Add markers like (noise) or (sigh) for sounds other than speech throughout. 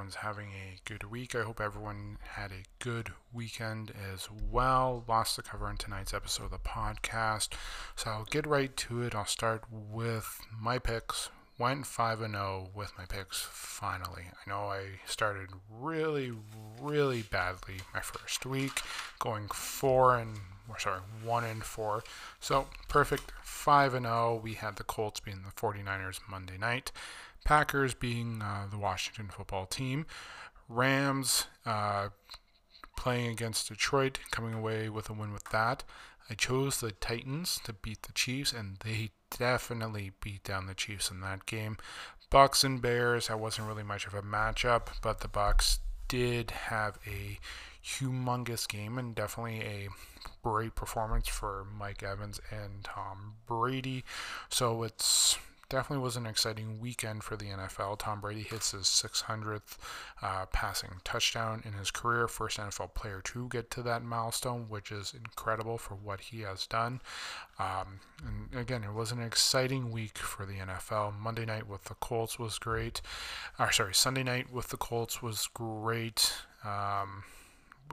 everyone's having a good week. I hope everyone had a good weekend as well. Lots to cover in tonight's episode of the podcast. So I'll get right to it. I'll start with my picks. Went 5 and 0 with my picks finally. I know I started really, really badly my first week, going 4 and or sorry, 1 and 4. So perfect 5 and 0. We had the Colts being the 49ers Monday night. Packers being uh, the Washington football team, Rams uh, playing against Detroit, coming away with a win with that. I chose the Titans to beat the Chiefs, and they definitely beat down the Chiefs in that game. Bucks and Bears, that wasn't really much of a matchup, but the Bucks did have a humongous game and definitely a great performance for Mike Evans and Tom Brady. So it's definitely was an exciting weekend for the NFL. Tom Brady hits his 600th uh, passing touchdown in his career, first NFL player to get to that milestone, which is incredible for what he has done. Um, and again, it was an exciting week for the NFL. Monday night with the Colts was great. Or sorry, Sunday night with the Colts was great. Um,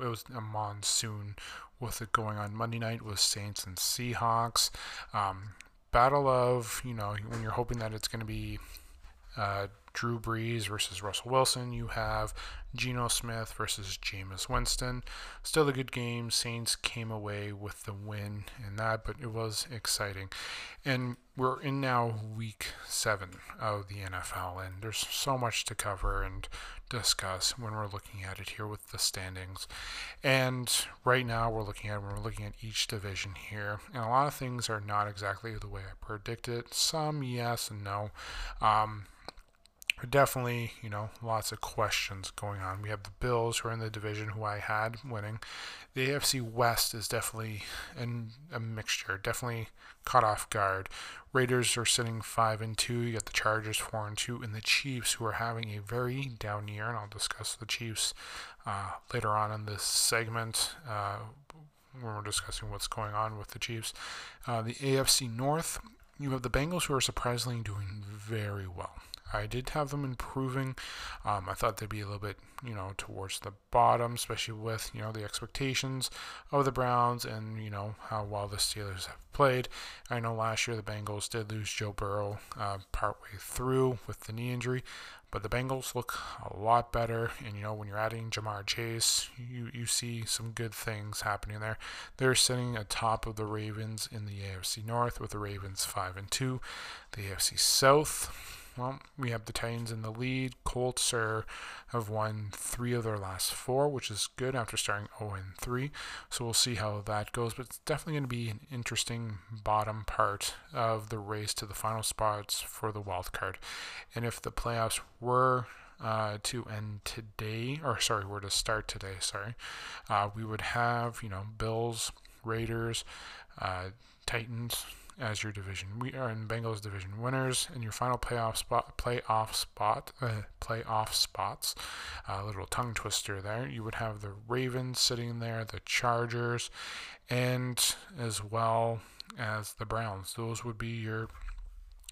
it was a monsoon with it going on. Monday night was Saints and Seahawks. Um, battle of, you know, when you're hoping that it's going to be uh, Drew Brees versus Russell Wilson, you have Geno Smith versus Jameis Winston. Still a good game. Saints came away with the win in that, but it was exciting. And we're in now week seven of the NFL, and there's so much to cover and discuss when we're looking at it here with the standings. And right now we're looking at we're looking at each division here, and a lot of things are not exactly the way I predicted. Some yes and no. Um, definitely, you know, lots of questions going on. We have the Bills who are in the division who I had winning. The AFC West is definitely in a mixture, definitely caught off guard. Raiders are sitting five and two. You got the Chargers four and two, and the Chiefs who are having a very down year. And I'll discuss the Chiefs uh, later on in this segment. Uh, when we're discussing what's going on with the Chiefs. Uh, the AFC North, you have the Bengals who are surprisingly doing very well. I did have them improving. Um, I thought they'd be a little bit, you know, towards the bottom, especially with, you know, the expectations of the Browns and, you know, how well the Steelers have played. I know last year the Bengals did lose Joe Burrow uh, partway through with the knee injury, but the Bengals look a lot better. And, you know, when you're adding Ja'Marr Chase, you, you see some good things happening there. They're sitting atop of the Ravens in the AFC North with the Ravens 5 and 2. The AFC South well, we have the Titans in the lead. Colts are have won three of their last four, which is good after starting 0 and 3. So we'll see how that goes. But it's definitely going to be an interesting bottom part of the race to the final spots for the wild card. And if the playoffs were uh, to end today, or sorry, were to start today, sorry, uh, we would have you know Bills, Raiders, uh, Titans, as your division. We are in Bengals division winners, and your final playoff spot, playoff spot, uh, playoff spots. A uh, little tongue twister there. You would have the Ravens sitting there, the Chargers, and as well as the Browns. Those would be your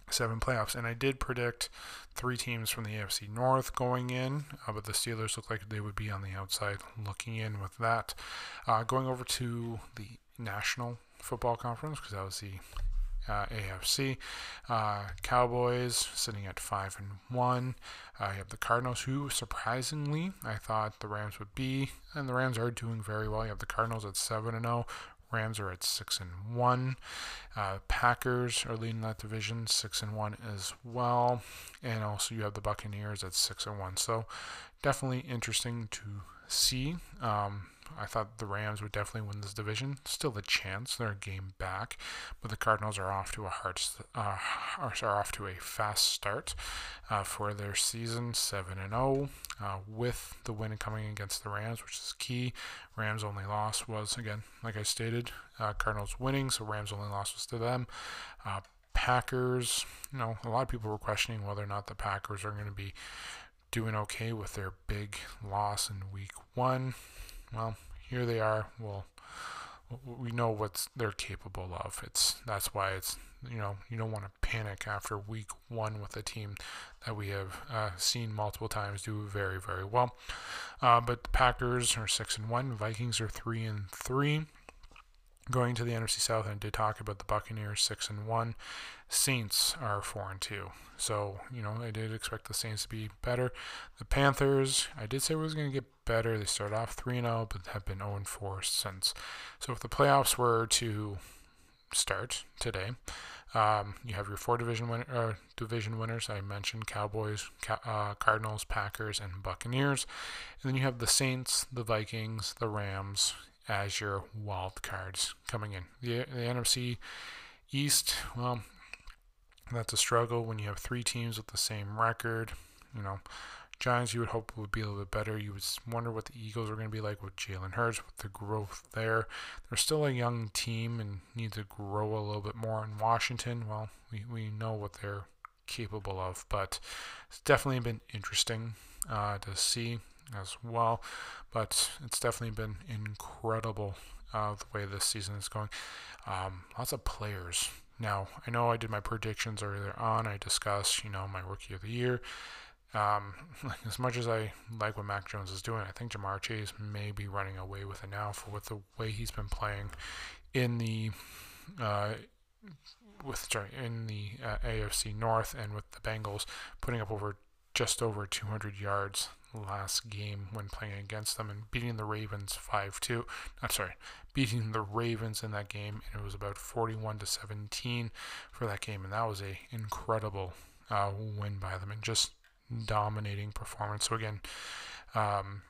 seven playoffs. And I did predict three teams from the AFC North going in, uh, but the Steelers look like they would be on the outside looking in with that. Uh, going over to the National Football Conference, because that was the uh, AFC. Uh, Cowboys sitting at five and one. Uh, you have the Cardinals, who surprisingly I thought the Rams would be, and the Rams are doing very well. You have the Cardinals at seven and zero. Rams are at six and one. Uh, Packers are leading that division, six and one as well, and also you have the Buccaneers at six and one. So definitely interesting to see. Um, I thought the Rams would definitely win this division. Still a chance; they're a game back, but the Cardinals are off to a hard, uh, are off to a fast start uh, for their season, seven and zero, oh, uh, with the win coming against the Rams, which is key. Rams' only loss was again, like I stated, uh, Cardinals winning, so Rams' only loss was to them. Uh, Packers, you know, a lot of people were questioning whether or not the Packers are going to be doing okay with their big loss in week one well, here they are. We'll we know what they're capable of. It's that's why it's you know you don't want to panic after week one with a team that we have uh, seen multiple times do very very well. Uh, but the Packers are six and one. Vikings are three and three. Going to the NFC South, and did talk about the Buccaneers six and one. Saints are four and two. So you know I did expect the Saints to be better. The Panthers, I did say it was going to get better. They started off three and zero, but have been zero and four since. So if the playoffs were to start today, um, you have your four division win- uh, division winners. I mentioned Cowboys, Ca- uh, Cardinals, Packers, and Buccaneers, and then you have the Saints, the Vikings, the Rams, as your wild cards coming in. The, the NFC East, well, that's a struggle when you have three teams with the same record. You know, Giants you would hope would be a little bit better. You would wonder what the Eagles are going to be like with Jalen Hurts, with the growth there. They're still a young team and need to grow a little bit more. In Washington, well, we, we know what they're capable of, but it's definitely been interesting uh, to see as well. But it's definitely been incredible uh, the way this season is going. Um, lots of players. Now, I know I did my predictions earlier on. I discussed, you know, my rookie of the year. Um, (laughs) as much as I like what Mac Jones is doing, I think Ja'Marr Chase may be running away with it now for with the way he's been playing in the uh, with sorry in the uh, AFC North and with the Bengals putting up over just over 200 yards last game when playing against them and beating the Ravens 5-2. Not sorry, beating the Ravens in that game and it was about 41 to 17 for that game and that was a incredible uh, win by them and just dominating performance. So again, um,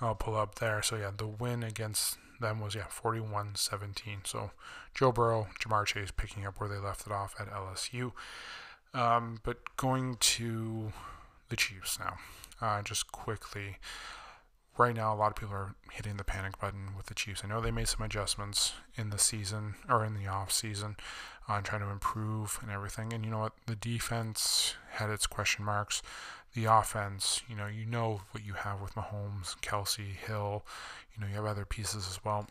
I'll pull up there. So yeah, the win against them was yeah 41-17. So Joe Burrow, Ja'Marr Chase picking up where they left it off at LSU. Um, but going to the Chiefs now, uh, just quickly. Right now, a lot of people are hitting the panic button with the Chiefs. I know they made some adjustments in the season or in the off season on trying to improve and everything. And you know what? The defense had its question marks. The offense, you know, you know what you have with Mahomes, Kelce, Hill. You know, you have other pieces as well.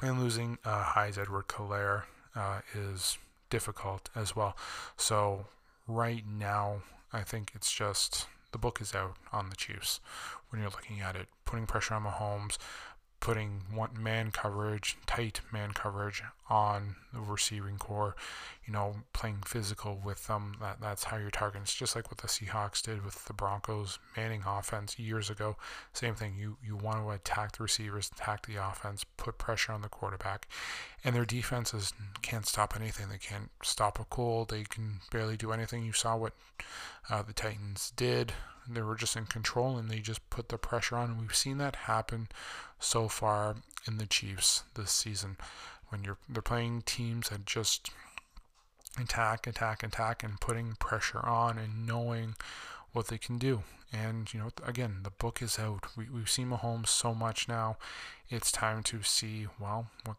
And losing uh, Clyde Edwards-Helaire uh, is difficult as well. So right now, I think it's just the book is out on the Chiefs when you're looking at it, putting pressure on Mahomes, putting one man coverage, tight man coverage on the receiving corps, you know, playing physical with them. That that's how you're targeting. It's just like what the Seahawks did with the Broncos Manning offense years ago. Same thing. You you want to attack the receivers, attack the offense, put pressure on the quarterback, and their defenses can't stop anything. They can't stop a cold. They can barely do anything. You saw what uh, the Titans did they were just in control and they just put the pressure on. And we've seen that happen so far in the Chiefs this season when you're they're playing teams that just attack, attack, attack, and putting pressure on and knowing what they can do. And you know, again, the book is out. We we've seen Mahomes so much now. It's time to see well, what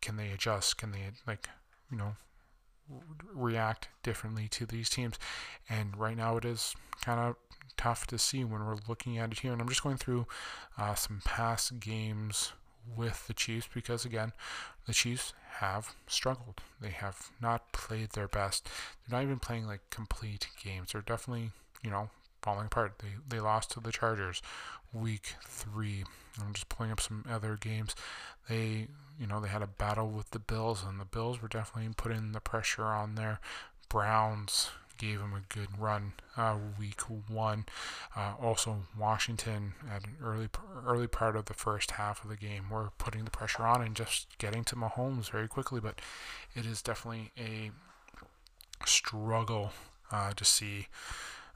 can they adjust? Can they like, you know, react differently to these teams? And right now, it is kind of tough to see when we're looking at it here. And I'm just going through uh, some past games with the Chiefs because, again, the Chiefs have struggled. They have not played their best. They're not even playing like complete games. They're definitely, you know, falling apart. They, they lost to the Chargers week three. I'm just pulling up some other games. They, you know, they had a battle with the Bills, and the Bills were definitely putting the pressure on their Browns gave him a good run uh, week one. Uh, also, Washington at an early early part of the first half of the game were putting the pressure on and just getting to Mahomes very quickly. But it is definitely a struggle uh, to see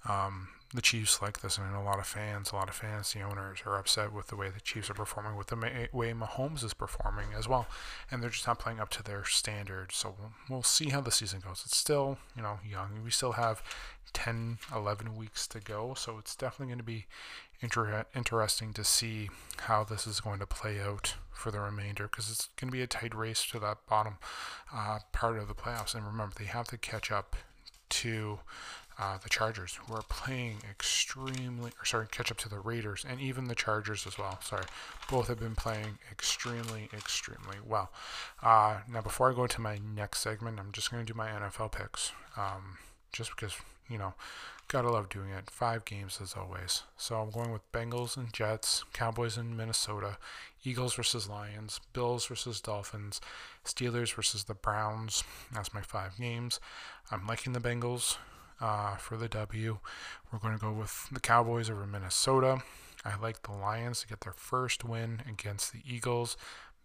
um, the Chiefs like this, and a lot of fans, a lot of fantasy owners are upset with the way the Chiefs are performing, with the way Mahomes is performing as well, and they're just not playing up to their standards. So we'll, we'll see how the season goes. It's still, you know, young. We still have 10, 11 weeks to go, so it's definitely going to be inter- interesting to see how this is going to play out for the remainder, because it's going to be a tight race to that bottom uh, part of the playoffs. And remember, they have to catch up to uh, the Chargers, who are playing extremely, or sorry, catch up to the Raiders and even the Chargers as well. Sorry, both have been playing extremely, extremely well. Uh, now, before I go into my next segment, I'm just going to do my NFL picks, um, just because you know, gotta love doing it. Five games as always. So I'm going with Bengals and Jets, Cowboys and Minnesota, Eagles versus Lions, Bills versus Dolphins, Steelers versus the Browns. That's my five games. I'm liking the Bengals uh, for the W. We're going to go with the Cowboys over Minnesota. I like the Lions to get their first win against the Eagles.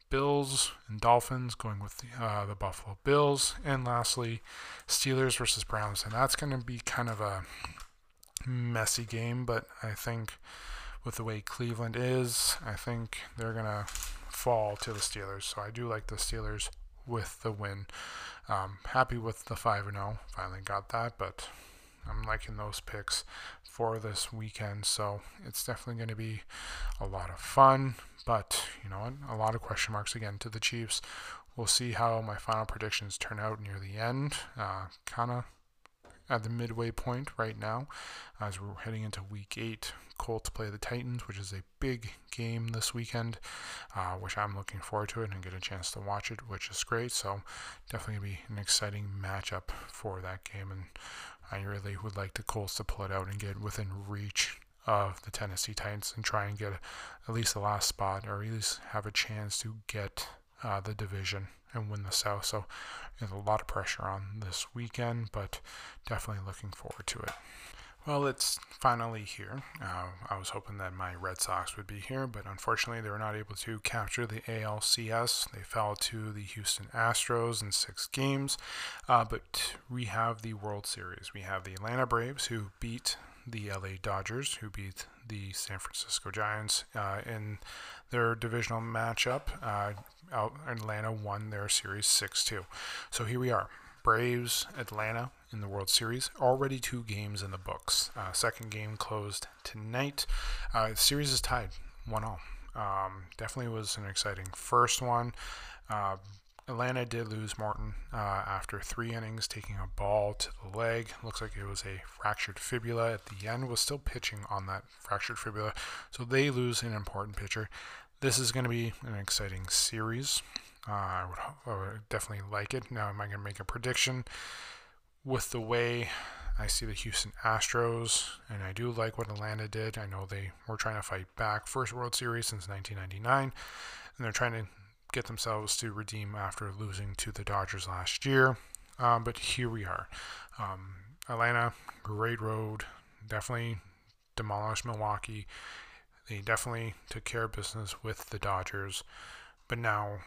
Bills and Dolphins going with the, uh, the Buffalo Bills. And lastly, Steelers versus Browns. And that's going to be kind of a messy game, but I think with the way Cleveland is, I think they're going to fall to the Steelers. So I do like the Steelers with the win. Um, happy with the 5 0. Finally got that, but I'm liking those picks for this weekend. So it's definitely going to be a lot of fun. But, you know, a lot of question marks again to the Chiefs. We'll see how my final predictions turn out near the end. Uh, kind of at the midway point right now as we're heading into week eight. Colts play the Titans, which is a big game this weekend, uh, which I'm looking forward to it and get a chance to watch it, which is great. So definitely be an exciting matchup for that game, and I really would like the Colts to pull it out and get within reach of the Tennessee Titans and try and get at least the last spot, or at least have a chance to get uh, the division and win the South. So there's a lot of pressure on this weekend, but definitely looking forward to it. Well, it's finally here. Uh, I was hoping that my Red Sox would be here, but unfortunately, they were not able to capture the ALCS. They fell to the Houston Astros in six games. Uh, but we have the World Series. We have the Atlanta Braves, who beat the LA Dodgers, who beat the San Francisco Giants uh, in their divisional matchup. Uh, Atlanta won their series 6 2. So here we are. Braves, Atlanta in the World Series. Already two games in the books. Uh, second game closed tonight. Uh, series is tied, 1 0. Um, definitely was an exciting first one. Uh, Atlanta did lose Morton uh, after three innings, taking a ball to the leg. Looks like it was a fractured fibula at the end. Was still pitching on that fractured fibula, so they lose an important pitcher. This is going to be an exciting series. Uh, I, would, I would definitely like it. Now, am I going to make a prediction? With the way I see the Houston Astros, and I do like what Atlanta did. I know they were trying to fight back. First World Series since 1999, and they're trying to get themselves to redeem after losing to the Dodgers last year. Um, but here we are. Um, Atlanta, great road, definitely demolished Milwaukee. They definitely took care of business with the Dodgers, but now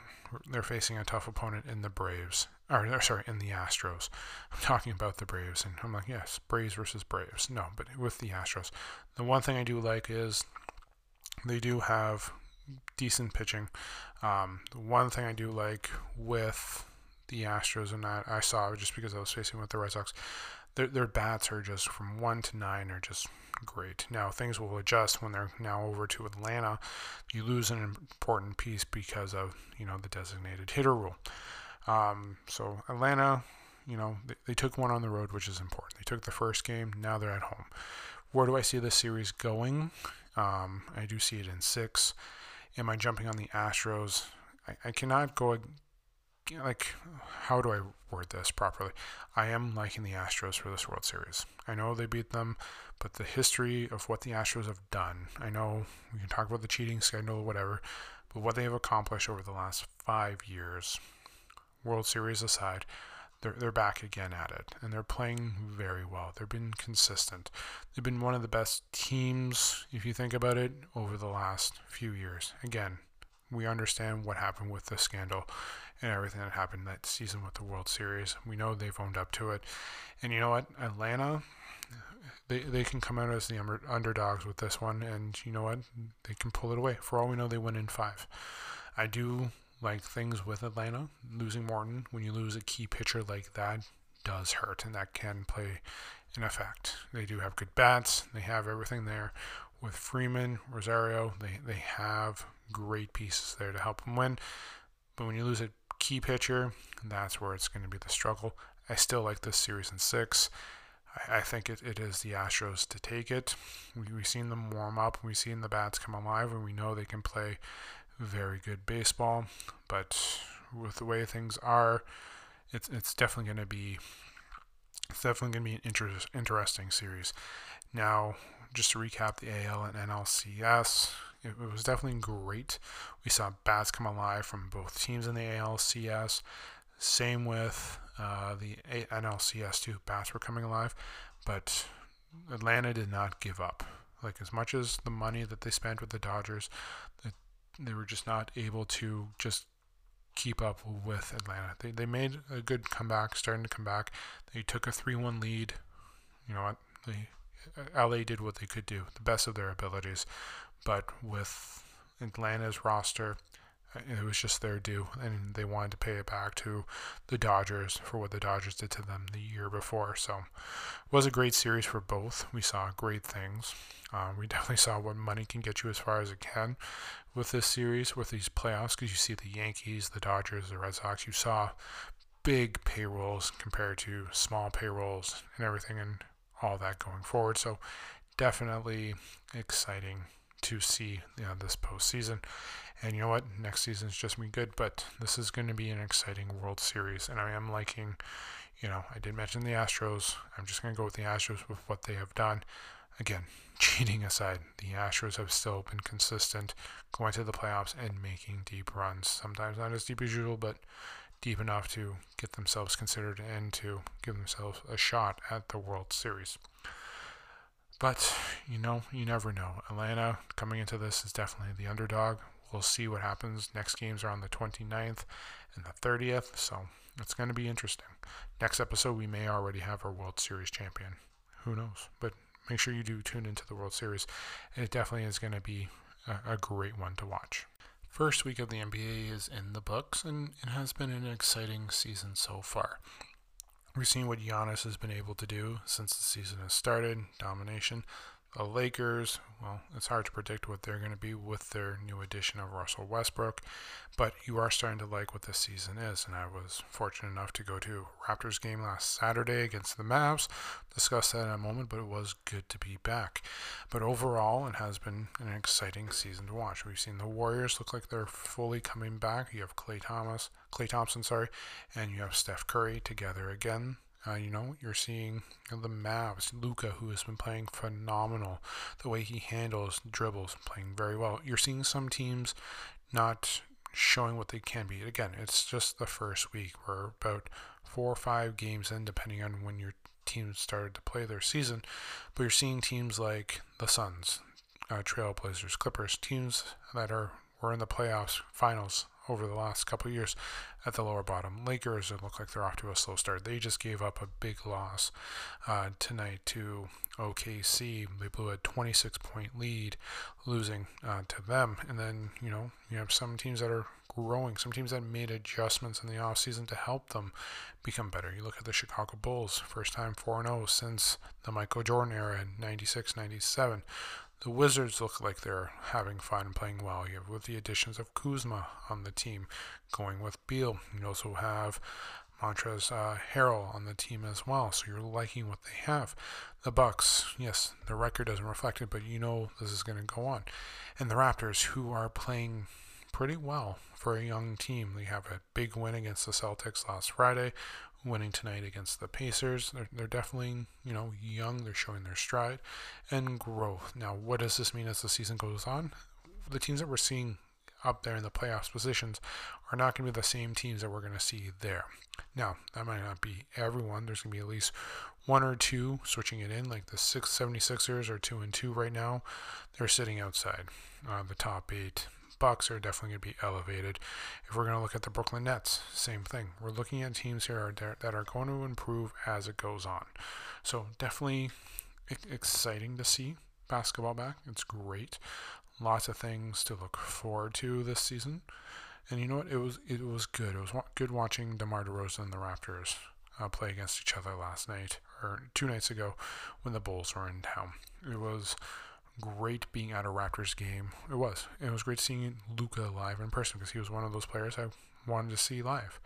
they're facing a tough opponent in the Braves. Or, sorry, in the Astros. (laughs) I'm talking about the Braves, and I'm like, yes, Braves versus Braves. No, but with the Astros. The one thing I do like is they do have decent pitching. Um, the one thing I do like with the Astros and that I saw just because I was facing with the Red Sox, their, their bats are just from one to nine are just great. Now things will adjust when they're now over to Atlanta. You lose an important piece because of you know the designated hitter rule. Um, so Atlanta, you know, they, they took one on the road, which is important. They took the first game. Now they're at home. Where do I see this series going? Um, I do see it in six. Am I jumping on the Astros? I, I cannot go like how do I word this properly? I am liking the Astros for this World Series. I know they beat them, but the history of what the Astros have done, I know we can talk about the cheating scandal, whatever, but what they have accomplished over the last five years, World Series aside, they're, they're back again at it, and they're playing very well. They've been consistent. They've been one of the best teams, if you think about it, over the last few years. Again, we understand what happened with the scandal and everything that happened that season with the World Series. We know they've owned up to it. And you know what? Atlanta, they, they can come out as the underdogs with this one. And you know what? They can pull it away. For all we know, they win in five. I do like things with Atlanta. Losing Morton, when you lose a key pitcher like that, does hurt. And that can play an effect. They do have good bats. They have everything there. With Freeman, Rosario, they, they have great pieces there to help them win. But when you lose a key pitcher, that's where it's going to be the struggle. I still like this series in six. I, I think it, it is the Astros to take it. We, we've seen them warm up, we've seen the bats come alive, and we know they can play very good baseball. But with the way things are, it's it's definitely going to be it's definitely going to be an inter- interesting series. Now, just to recap the AL and NLCS, it, it was definitely great. We saw bats come alive from both teams in the ALCS. Same with uh, the NLCS too. Bats were coming alive, but Atlanta did not give up. Like as much as the money that they spent with the Dodgers, they were just not able to just keep up with Atlanta. They, they made a good comeback, starting to come back. They took a 3 1 lead. You know what? They, LA did what they could do, the best of their abilities. But with Atlanta's roster, it was just their due, and they wanted to pay it back to the Dodgers for what the Dodgers did to them the year before. So it was a great series for both. We saw great things. Uh, we (laughs) definitely saw what money can get you as far as it can with this series, with these playoffs, because you see the Yankees, the Dodgers, the Red Sox. You saw big payrolls compared to small payrolls and everything, and all that going forward. So definitely exciting to see you know, this postseason. And you know what? Next season's just be good, but this is going to be an exciting World Series, and I am liking. You know, I did mention the Astros. I'm just going to go with the Astros with what they have done. Again, (laughs) cheating aside, the Astros have still been consistent, going to the playoffs and making deep runs. Sometimes not as deep as usual, but deep enough to get themselves considered and to give themselves a shot at the World Series. But, you know, you never know. Atlanta coming into this is definitely the underdog. We'll see what happens. Next games are on the 29th and the 30th, so it's going to be interesting. Next episode, we may already have our World Series champion. Who knows? But make sure you do tune into the World Series. It definitely is going to be a, a great one to watch. First week of the NBA is in the books, and it has been an exciting season so far. We've seen what Giannis has been able to do since the season has started domination. The Lakers, well, it's hard to predict what they're going to be with their new addition of Russell Westbrook, but you are starting to like what this season is. And I was fortunate enough to go to Raptors game last Saturday against the Mavs. Discuss that in a moment, but it was good to be back. But overall, it has been an exciting season to watch. We've seen the Warriors look like they're fully coming back. You have Clay Thomas, Klay Thompson, sorry, and you have Steph Curry together again. Uh, you know, you're seeing the Mavs, Luka, who has been playing phenomenal. The way he handles dribbles, playing very well. You're seeing some teams not showing what they can be. Again, it's just the first week. We're about four or five games in, depending on when your team started to play their season. But you're seeing teams like the Suns, uh, Trailblazers, Clippers, teams that are were in the playoffs, finals over the last couple years at the lower bottom. Lakers, it look like they're off to a slow start. They just gave up a big loss uh, tonight to OKC. They blew a 26 point lead, losing uh, to them. And then, you know, you have some teams that are growing, some teams that made adjustments in the offseason to help them become better. You look at the Chicago Bulls, first time 4 0 since the Michael Jordan era in 96 97. The Wizards look like they're having fun playing well. You have with the additions of Kuzma on the team, going with Beal. You also have Montrezl uh, Harrell on the team as well, so you're liking what they have. The Bucks, yes, the record doesn't reflect it, but you know this is going to go on. And the Raptors, who are playing pretty well for a young team. They have a big win against the Celtics last Friday, winning tonight against the Pacers. They're, they're definitely, you know, young. They're showing their stride and growth. Now, what does this mean as the season goes on? The teams that we're seeing up there in the playoffs positions are not going to be the same teams that we're going to see there. Now, that might not be everyone. There's going to be at least one or two switching it in, like the 676ers are 2 and 2 right now. They're sitting outside uh, the top eight. Bucks are definitely going to be elevated. If we're going to look at the Brooklyn Nets, same thing. We're looking at teams here that are going to improve as it goes on. So definitely exciting to see basketball back. It's great. Lots of things to look forward to this season. And you know what? It was it was good. It was good watching DeMar DeRozan and the Raptors uh, play against each other last night or two nights ago when the Bulls were in town. It was great being at a Raptors game. It was. It was great seeing Luka live in person because he was one of those players I wanted to see live.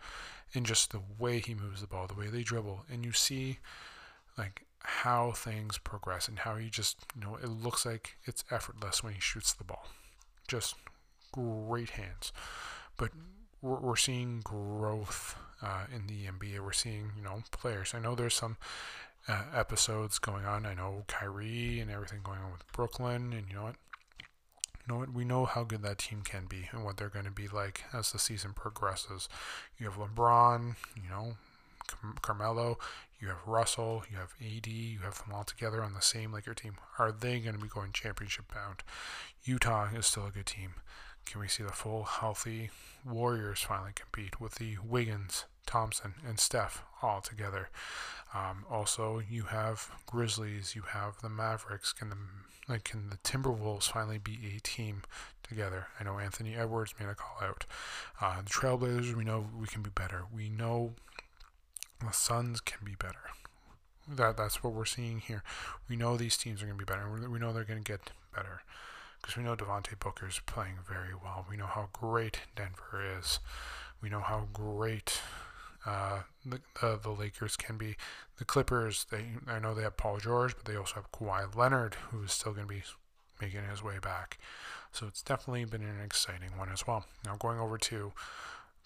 And just the way he moves the ball, the way they dribble, and you see, like how things progress and how he just, you know, it looks like it's effortless when he shoots the ball. Just great hands. But we're, we're seeing growth uh, in the NBA. We're seeing, you know, players. I know there's some uh, episodes going on. I know Kyrie and everything going on with Brooklyn, and you know what? You know what? We know how good that team can be and what they're going to be like as the season progresses. You have LeBron, you know, Carmelo, you have Russell, you have AD, you have them all together on the same Laker team. Are they going to be going championship bound? Utah is still a good team. Can we see the full healthy Warriors finally compete with the Wiggins, Thompson, and Steph all together? Um, also, you have Grizzlies, you have the Mavericks. Can the like can the Timberwolves finally be a team together? I know Anthony Edwards made a call out. Uh, the Trailblazers, we know we can be better. We know the Suns can be better. That that's what we're seeing here. We know these teams are going to be better. We know they're going to get better because we know Devonte Booker is playing very well. We know how great Denver is. We know how great uh, the, the, the Lakers can be. The Clippers, they I know they have Paul George, but they also have Kawhi Leonard, who is still going to be making his way back. So it's definitely been an exciting one as well. Now going over to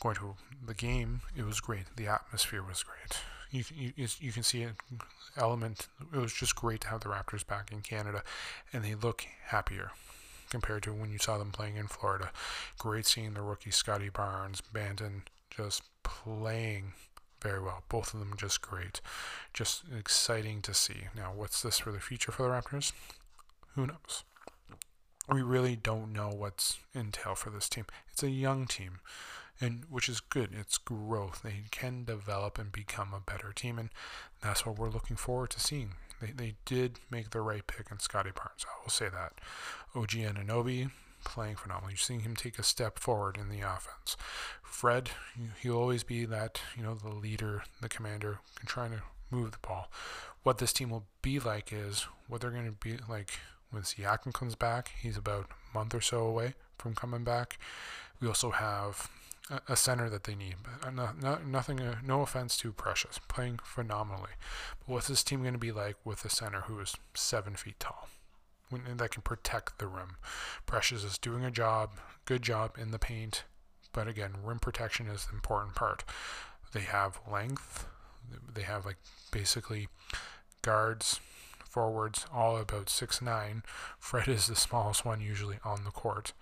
going to the game, it was great. The atmosphere was great. You you, you can see an element. It was just great to have the Raptors back in Canada, and they look happier compared to when you saw them playing in Florida. Great seeing the rookie Scottie Barnes, Banton just playing very well. Both of them just great. Just exciting to see. Now, what's this for the future for the Raptors? Who knows? We really don't know what's entail for this team. It's a young team, and which is good. It's growth. They can develop and become a better team, and that's what we're looking forward to seeing. They, they did make the right pick in Scottie Barnes. I will say that. OG Anunoby, playing phenomenal. You're seeing him take a step forward in the offense. Fred, he'll always be that, you know, the leader, the commander, trying to move the ball. What this team will be like is what they're going to be like when Siakam comes back. He's about a month or so away from coming back. We also have a center that they need. But nothing, uh, no offense to Precious, playing phenomenally. But what's this team going to be like with a center who is seven feet tall? That can protect the rim. Precious is doing a job, good job in the paint, but again, rim protection is the important part. They have length, they have like basically guards, forwards, all about six nine. Fred is the smallest one usually on the court.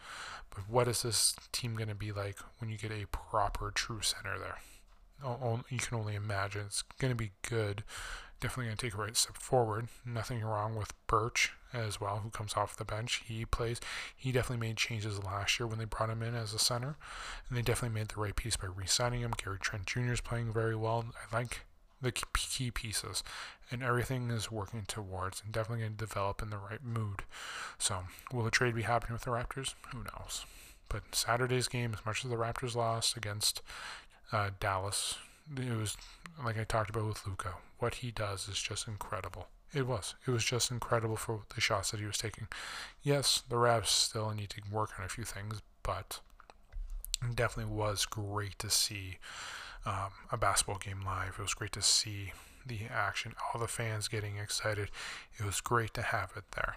But what is this team going to be like when you get a proper true center there? You can only imagine. It's going to be good definitely going to take a right step forward. Nothing wrong with Birch as well, who comes off the bench. He plays. He definitely made changes last year when they brought him in as a center, and they definitely made the right piece by re-signing him. Gary Trent Jr. is playing very well. I like the key pieces, and everything is working towards and definitely going to develop in the right mood. So, will the trade be happening with the Raptors? Who knows? But Saturday's game, as much as the Raptors lost against uh, Dallas, it was like I talked about with Luka. What he does is just incredible. It was. It was just incredible for the shots that he was taking. Yes, the Raps still need to work on a few things, but it definitely was great to see um, a basketball game live. It was great to see the action, all the fans getting excited. It was great to have it there.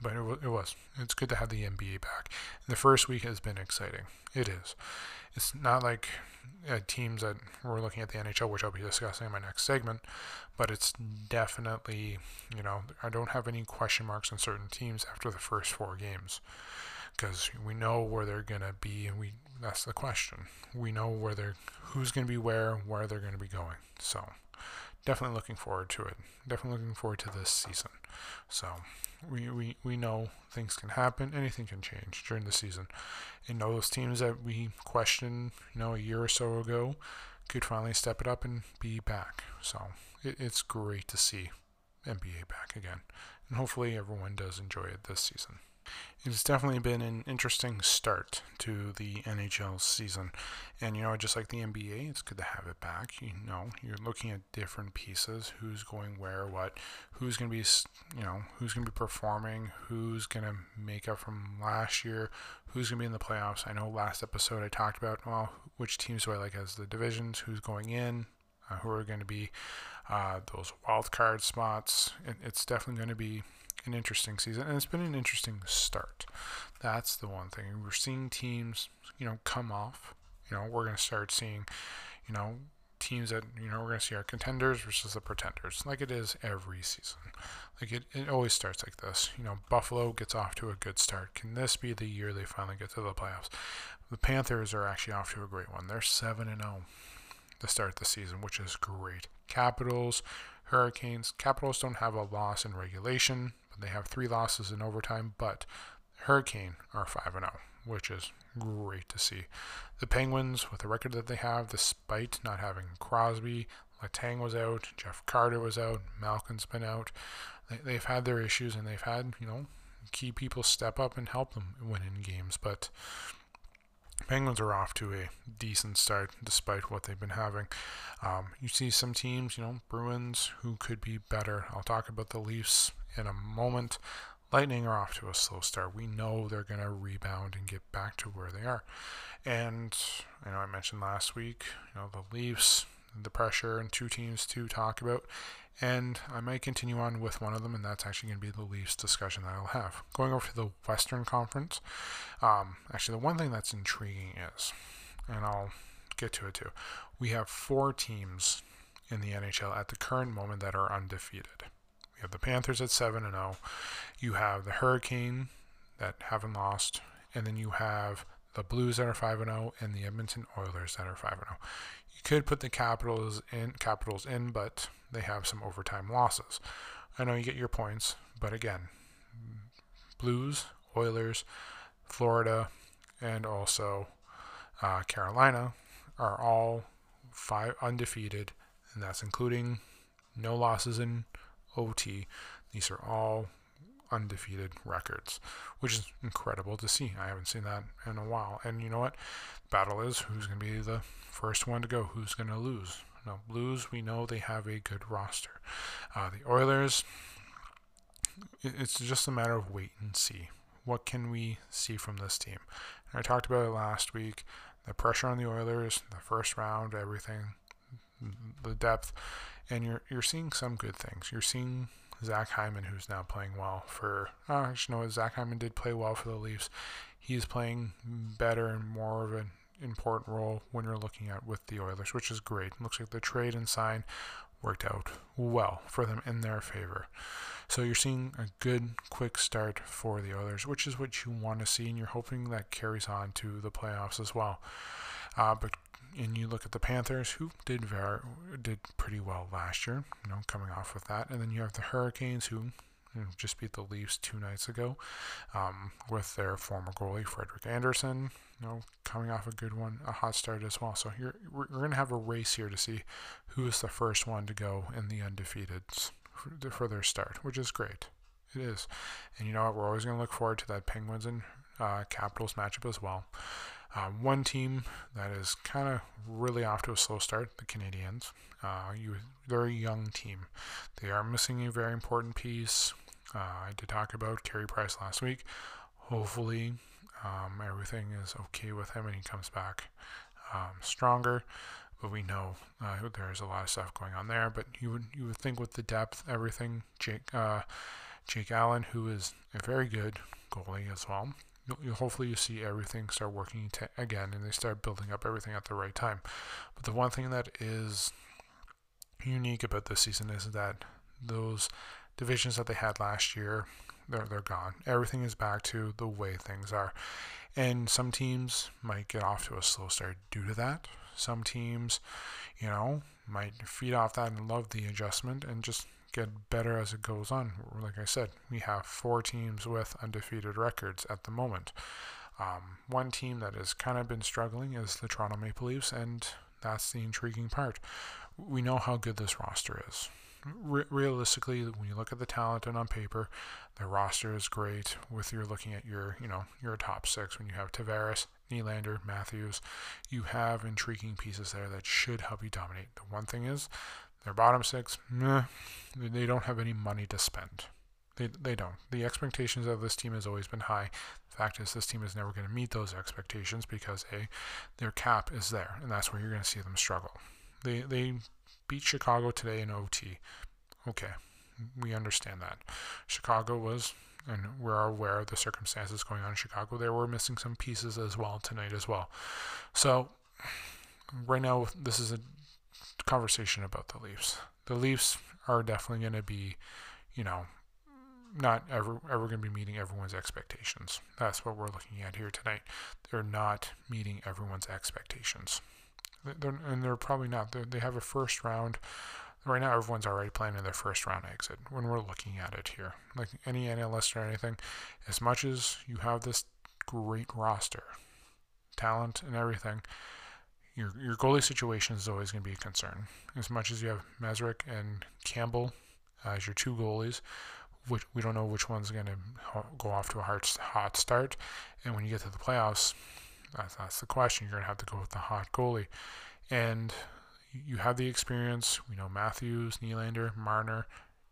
But it, w- it was. It's good to have the NBA back. And the first week has been exciting. It is. It's not like uh, teams that we're looking at the NHL, which I'll be discussing in my next segment, but it's definitely, you know, I don't have any question marks on certain teams after the first four games because we know where they're to be and we that's the question. We know where they're who's to be where, where they're to be going. So, definitely looking forward to it. Definitely looking forward to this season. So we, we, we know things can happen, anything can change during the season. And those teams that we questioned, you know, a year or so ago could finally step it up and be back. So it, it's great to see NBA back again. And hopefully everyone does enjoy it this season. It's definitely been an interesting start to the NHL season. And, you know, just like the NBA, it's good to have it back. You know, you're looking at different pieces who's going where, what, who's going to be, you know, who's going to be performing, who's going to make up from last year, who's going to be in the playoffs. I know last episode I talked about, well, which teams do I like as the divisions, who's going in. uh, who are going to be uh, those wild card spots. And it's definitely going to be an interesting season, and it's been an interesting start. That's the one thing we're seeing teams, you know, come off. You know, we're going to start seeing, you know, teams that you know we're going to see our contenders versus the pretenders, like it is every season. Like it, it always starts like this. You know, Buffalo gets off to a good start. Can this be the year they finally get to the playoffs? The Panthers are actually off to a great one. They're seven and zero oh to start the season, which is great. Capitals, Hurricanes. Capitals don't have a loss in regulation, they have three losses in overtime. But Hurricane are five and zero, oh, which is great to see. The Penguins, with the record that they have, despite not having Crosby, Letang was out, Jeff Carter was out, Malkin's been out. They, they've had their issues and they've had, you know, key people step up and help them win in games. But Penguins are off to a decent start despite what they've been having. Um, you see some teams, you know, Bruins who could be better. I'll talk about the Leafs in a moment. Lightning are off to a slow start. We know they're going to rebound and get back to where they are. And I know I mentioned last week, you know, the Leafs, the pressure, and two teams to talk about. And I might continue on with one of them, and that's actually going to be the Leafs discussion that I'll have. Going over to the Western Conference, um, actually, the one thing that's intriguing is, and I'll get to it too, we have four teams in the NHL at the current moment that are undefeated. You have the Panthers at 7 and 0. You have the Hurricane that haven't lost, and then you have the Blues that are 5 and 0 and the Edmonton Oilers that are 5 and 0. You could put the Capitals in Capitals in, but they have some overtime losses. I know you get your points, but again, Blues, Oilers, Florida, and also uh, Carolina are all five undefeated, and that's including no losses in OT. These are all undefeated records, which is incredible to see. I haven't seen that in a while. And you know what? Battle is who's going to be the first one to go, who's going to lose. Now, Blues, we know they have a good roster. Uh, the Oilers, it's just a matter of wait and see. What can we see from this team? And I talked about it last week. The pressure on the Oilers, the first round, everything, the depth and you're you're seeing some good things. You're seeing Zach Hyman, who's now playing well for. Oh, actually, no, Zach Hyman did play well for the Leafs. He's playing better and more of an important role when you're looking at with the Oilers, which is great. Looks like the trade and sign worked out well for them in their favor. So you're seeing a good, quick start for the Oilers, which is what you want to see, and you're hoping that carries on to the playoffs as well. Uh, but and you look at the Panthers, who did very did pretty well last year, you know, coming off with that, and then you have the Hurricanes, who you know, just beat the Leafs two nights ago, um, with their former goalie Frederik Andersen, you know, coming off a good one, a hot start as well. So here we're, we're going to have a race here to see who is the first one to go in the undefeated for, for their start, which is great. It is, and you know what? We're always going to look forward to that Penguins and uh, Capitals matchup as well. Um, one team that is kind of really off to a slow start, the Canadiens. Uh, you, they're a young team. They are missing a very important piece. Uh, I did talk about Carey Price last week. Hopefully, um, everything is okay with him and he comes back um, stronger. But we know uh, there's a lot of stuff going on there. But you would you would think with the depth, everything, Jake uh, Jake Allen, who is a very good goalie as well you hopefully you see everything start working again and they start building up everything at the right time. But the one thing that is unique about this season is that those divisions that they had last year, they're, they're gone. Everything is back to the way things are. And some teams might get off to a slow start due to that. Some teams, you know, might feed off that and love the adjustment and just get better as it goes on. Like I said, we have four teams with undefeated records at the moment. Um, one team that has kind of been struggling is the Toronto Maple Leafs, and that's the intriguing part. We know how good this roster is. Re- realistically, when you look at the talent and on paper, the roster is great. With you're looking at your, you know, your top six when you have Tavares, Nylander, Matthews, you have intriguing pieces there that should help you dominate. The one thing is, their bottom six, meh, they don't have any money to spend. They, they don't. The expectations of this team has always been high. The fact is, this team is never going to meet those expectations because a their cap is there, and that's where you're going to see them struggle. They they beat Chicago today in OT. Okay, we understand that. Chicago was, and we're aware of the circumstances going on in Chicago. They were missing some pieces as well tonight as well. So right now, this is a conversation about the Leafs. The Leafs are definitely going to be, you know, not ever ever going to be meeting everyone's expectations. That's what we're looking at here tonight. They're not meeting everyone's expectations. They're, and they're probably not. They're, they have a first round. Right now, everyone's already planning their first round exit when we're looking at it here. Like any analyst or anything, as much as you have this great roster, talent, and everything, your, your goalie situation is always going to be a concern. As much as you have Mrazek and Campbell as your two goalies, which we don't know which one's going to go off to a hot, hot start. And when you get to the playoffs, that's, that's the question. You're going to have to go with the hot goalie. And you have the experience. We know Matthews, Nylander, Marner,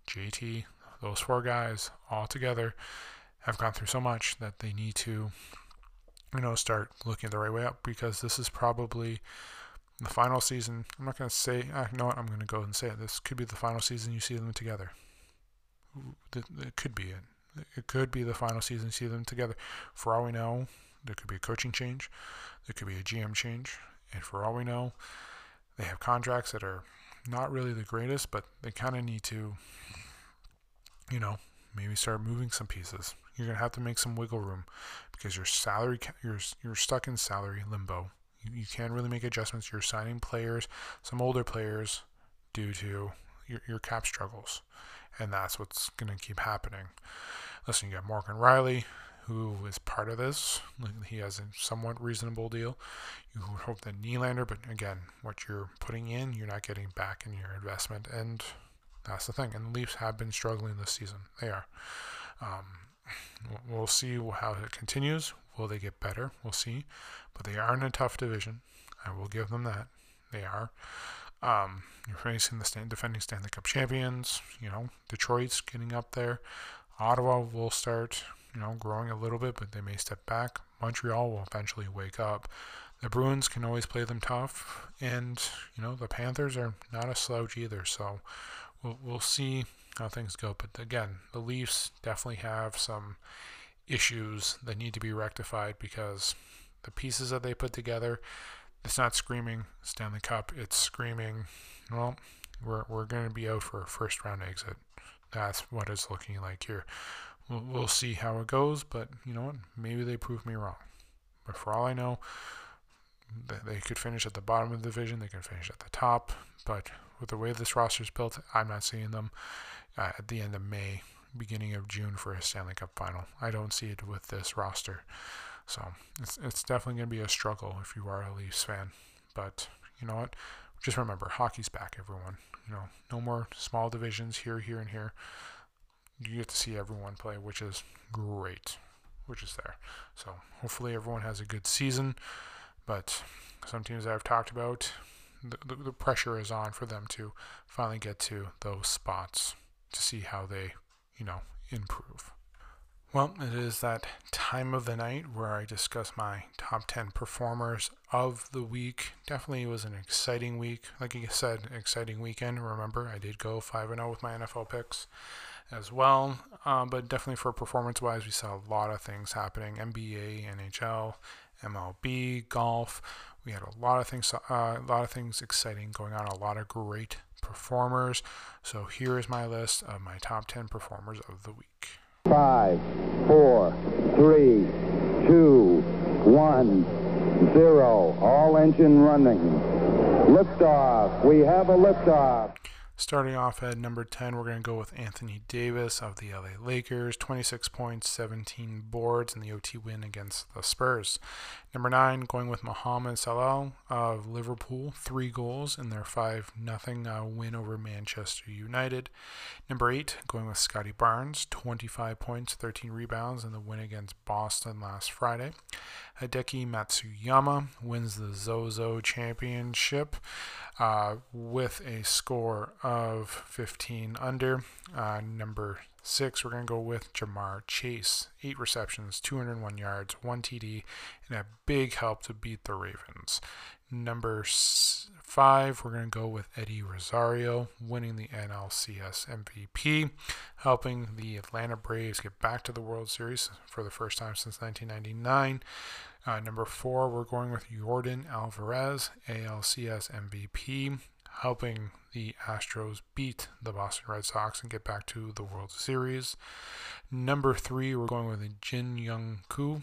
JT, those four guys all together have gone through so much that they need to, you know, start looking the right way up because this is probably the final season. I'm not going to say, uh, you know what, I'm going to go and say it. This could be the final season you see them together. It could be it. It could be the final season you see them together. For all we know, there could be a coaching change. There could be a GM change. And for all we know, they have contracts that are not really the greatest, but they kind of need to, you know, maybe start moving some pieces. You're gonna have to make some wiggle room because your salary you're you're stuck in salary limbo. You, you can't really make adjustments. You're signing players, some older players, due to your, your cap struggles, and that's what's gonna keep happening. Listen, you got Morgan Rielly, who is part of this. He has a somewhat reasonable deal. You would hope that Nylander, but again, what you're putting in, you're not getting back in your investment, and that's the thing. And the Leafs have been struggling this season. They are. Um, we'll see how it continues. Will they get better? We'll see. But they are in a tough division. I will give them that. They are. Um, you're facing the stand, defending Stanley Cup champions. You know, Detroit's getting up there. Ottawa will start you know, growing a little bit, but they may step back. Montreal will eventually wake up. The Bruins can always play them tough, and you know the Panthers are not a slouch either. So we'll we'll see how things go. But again, the Leafs definitely have some issues that need to be rectified because the pieces that they put together, it's not screaming Stanley Cup. It's screaming, well, we're we're going to be out for a first round exit. That's what it's looking like here. We'll, we'll see how it goes, but you know what? Maybe they prove me wrong. But for all I know, they could finish at the bottom of the division. They can finish at the top. But with the way this roster is built, I'm not seeing them uh, at the end of May, beginning of June for a Stanley Cup final. I don't see it with this roster. So it's, it's definitely going to be a struggle if you are a Leafs fan. But you know what? Just remember, hockey's back, everyone. You know, no more small divisions here, here, and here you get to see everyone play, which is great, which is there. So hopefully everyone has a good season. But some teams I've talked about, the, the, the pressure is on for them to finally get to those spots to see how they, you know, improve. Well, it is that time of the night where I discuss my top 10 performers of the week. Definitely was an exciting week. Like I said, exciting weekend. Remember, I did go 5 0 with my NFL picks as well. Um, but definitely for performance wise, we saw a lot of things happening NBA, NHL, MLB, golf. We had a lot of things, uh, a lot of things exciting going on, a lot of great performers. So here is my list of my top 10 performers of the week. Five, four, three, two, one, zero. All engine running. Liftoff. We have a liftoff. Starting off at number 10, we're going to go with Anthony Davis of the LA Lakers. 26 points, 17 boards in the OT win against the Spurs. Number 9, going with Mohamed Salah of Liverpool. Three goals in their 5 0 uh, win over Manchester United. Number 8, going with Scottie Barnes. 25 points, 13 rebounds in the win against Boston last Friday. Hideki Matsuyama wins the Zozo Championship uh, with a score of 15 under. Uh, number six, we're going to go with Ja'Marr Chase. Eight receptions, 201 yards, one TD, and a big help to beat the Ravens. Number five, we're going to go with Eddie Rosario, winning the NLCS MVP, helping the Atlanta Braves get back to the World Series for the first time since 1999. Uh, number four, we're going with Jordan Alvarez, ALCS MVP, helping the Astros beat the Boston Red Sox and get back to the World Series. Number three, we're going with Jin Young Ko,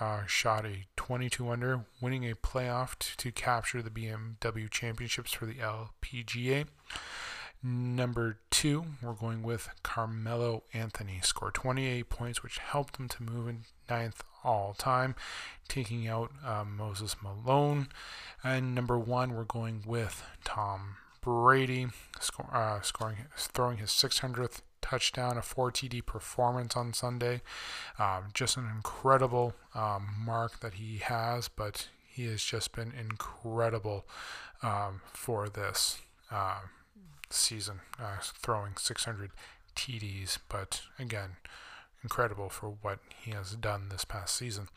uh, shot a 22 under, winning a playoff to, to capture the BMW Championships for the LPGA. Number two, we're going with Carmelo Anthony. Scored 28 points, which helped him to move in ninth all time, taking out uh, Moses Malone. And number one, we're going with Tom Brady, score, uh, scoring, throwing his 600th touchdown, a 4 TD performance on Sunday. Um, just an incredible um, mark that he has, but he has just been incredible um, for this uh, season, uh, throwing 600 TDs. But again, incredible for what he has done this past season.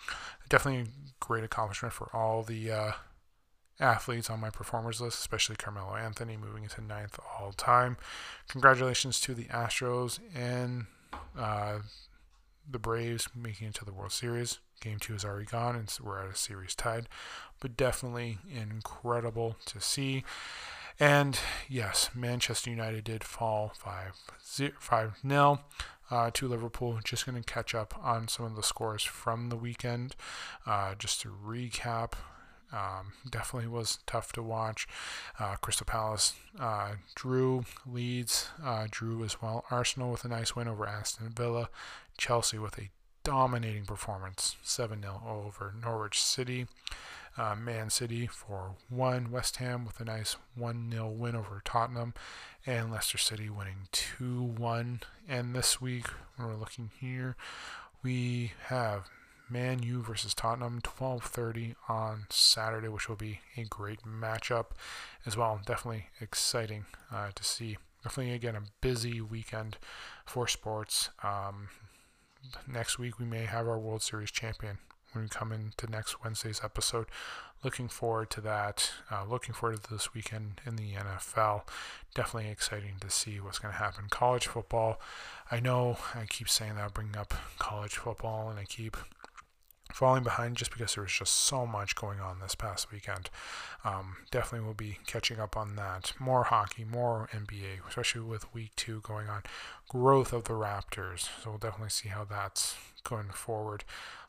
Definitely a great accomplishment for all the uh, athletes on my performers list, especially Carmelo Anthony moving into ninth all time. Congratulations to the Astros and uh, the Braves making it to the World Series. Game two is already gone, and we're at a series tied, but definitely incredible to see. And yes, Manchester United did fall 5 5 0 uh, to Liverpool. Just going to catch up on some of the scores from the weekend. Uh, just to recap, um, definitely was tough to watch. Uh, Crystal Palace uh, drew, Leeds uh, drew as well. Arsenal with a nice win over Aston Villa. Chelsea with a dominating performance, 7 0 over Norwich City. Uh, Man City for 1. West Ham with a nice 1 0 win over Tottenham. And Leicester City winning 2 1. And this week, when we're looking here, we have Man U versus Tottenham, 12:30 on Saturday, which will be a great matchup as well. Definitely exciting uh, to see. Definitely again a busy weekend for sports. Um, next week we may have our World Series champion when we come into next Wednesday's episode. Looking forward to that. Uh, looking forward to this weekend in the NFL. Definitely exciting to see what's going to happen. College football. I know I keep saying that, bringing up college football, and I keep falling behind just because there was just so much going on this past weekend. Um, definitely will be catching up on that. More hockey, more NBA, especially with week two going on. Growth of the Raptors. So we'll definitely see how that's going forward.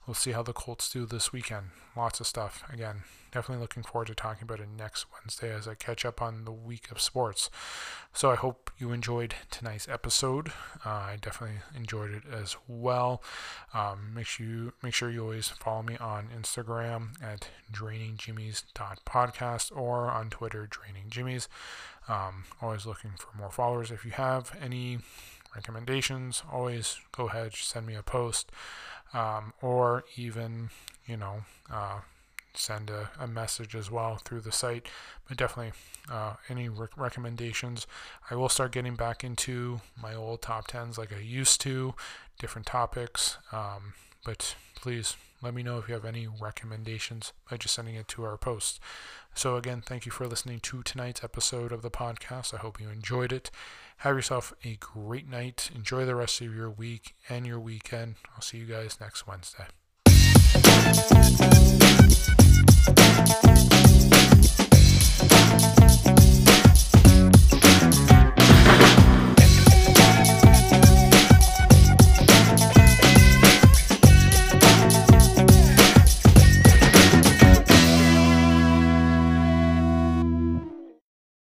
We'll see how the Colts do this weekend. Lots of stuff. Again, definitely looking forward to talking about it next Wednesday as I catch up on the week of sports. So I hope you enjoyed tonight's episode. Uh, I definitely enjoyed it as well. Um, make sure you make sure you always follow me on Instagram at drainingjimmys.podcast or on Twitter drainingjimmys. Um, always looking for more followers. If you have any recommendations, always go ahead send me a post um, or even you know uh, send a, a, message as well through the site. But definitely, uh, any rec- recommendations. I will start getting back into my old top tens like I used to, different topics. Um, but please let me know if you have any recommendations by just sending it to our post. So, again, thank you for listening to tonight's episode of the podcast. I hope you enjoyed it. Have yourself a great night. Enjoy the rest of your week and your weekend. I'll see you guys next Wednesday.